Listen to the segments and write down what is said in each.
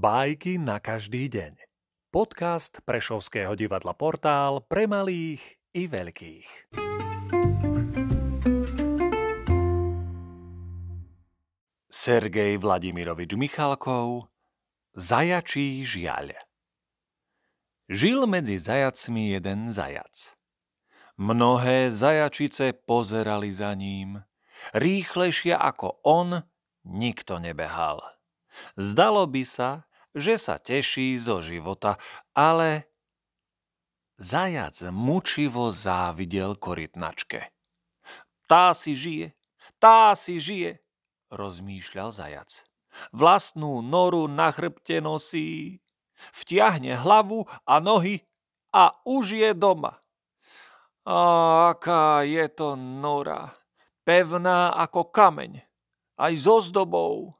Bajky na každý deň. Podcast Prešovského divadla Portál pre malých i veľkých. Sergej Vladimirovič Michalkov Zajačí žiaľ Žil medzi zajacmi jeden zajac. Mnohé zajačice pozerali za ním. Rýchlejšie ako on nikto nebehal. Zdalo by sa, že sa teší zo života, ale zajac mučivo závidel korytnačke. Tá si žije, tá si žije, rozmýšľal zajac. Vlastnú noru na chrbte nosí, vtiahne hlavu a nohy a už je doma. A aká je to nora, pevná ako kameň, aj so zdobou.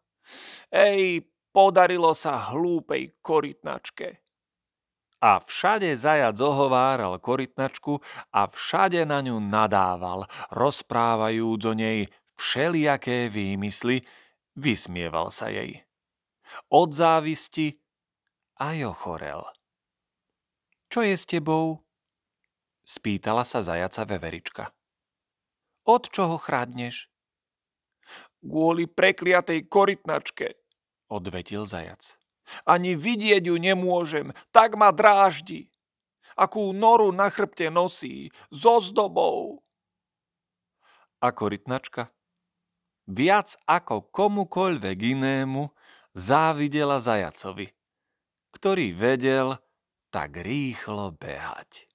Ej, podarilo sa hlúpej korytnačke. A všade zajac ohováral korytnačku a všade na ňu nadával, rozprávajúc o nej všelijaké výmysly, vysmieval sa jej. Od závisti aj ochorel. Čo je s tebou? Spýtala sa zajaca veverička. Od čoho chradneš? Kvôli prekliatej korytnačke, odvetil zajac. Ani vidieť ju nemôžem, tak ma dráždi. Akú noru na chrbte nosí, so zdobou. A korytnačka? Viac ako komukoľvek inému závidela zajacovi, ktorý vedel tak rýchlo behať.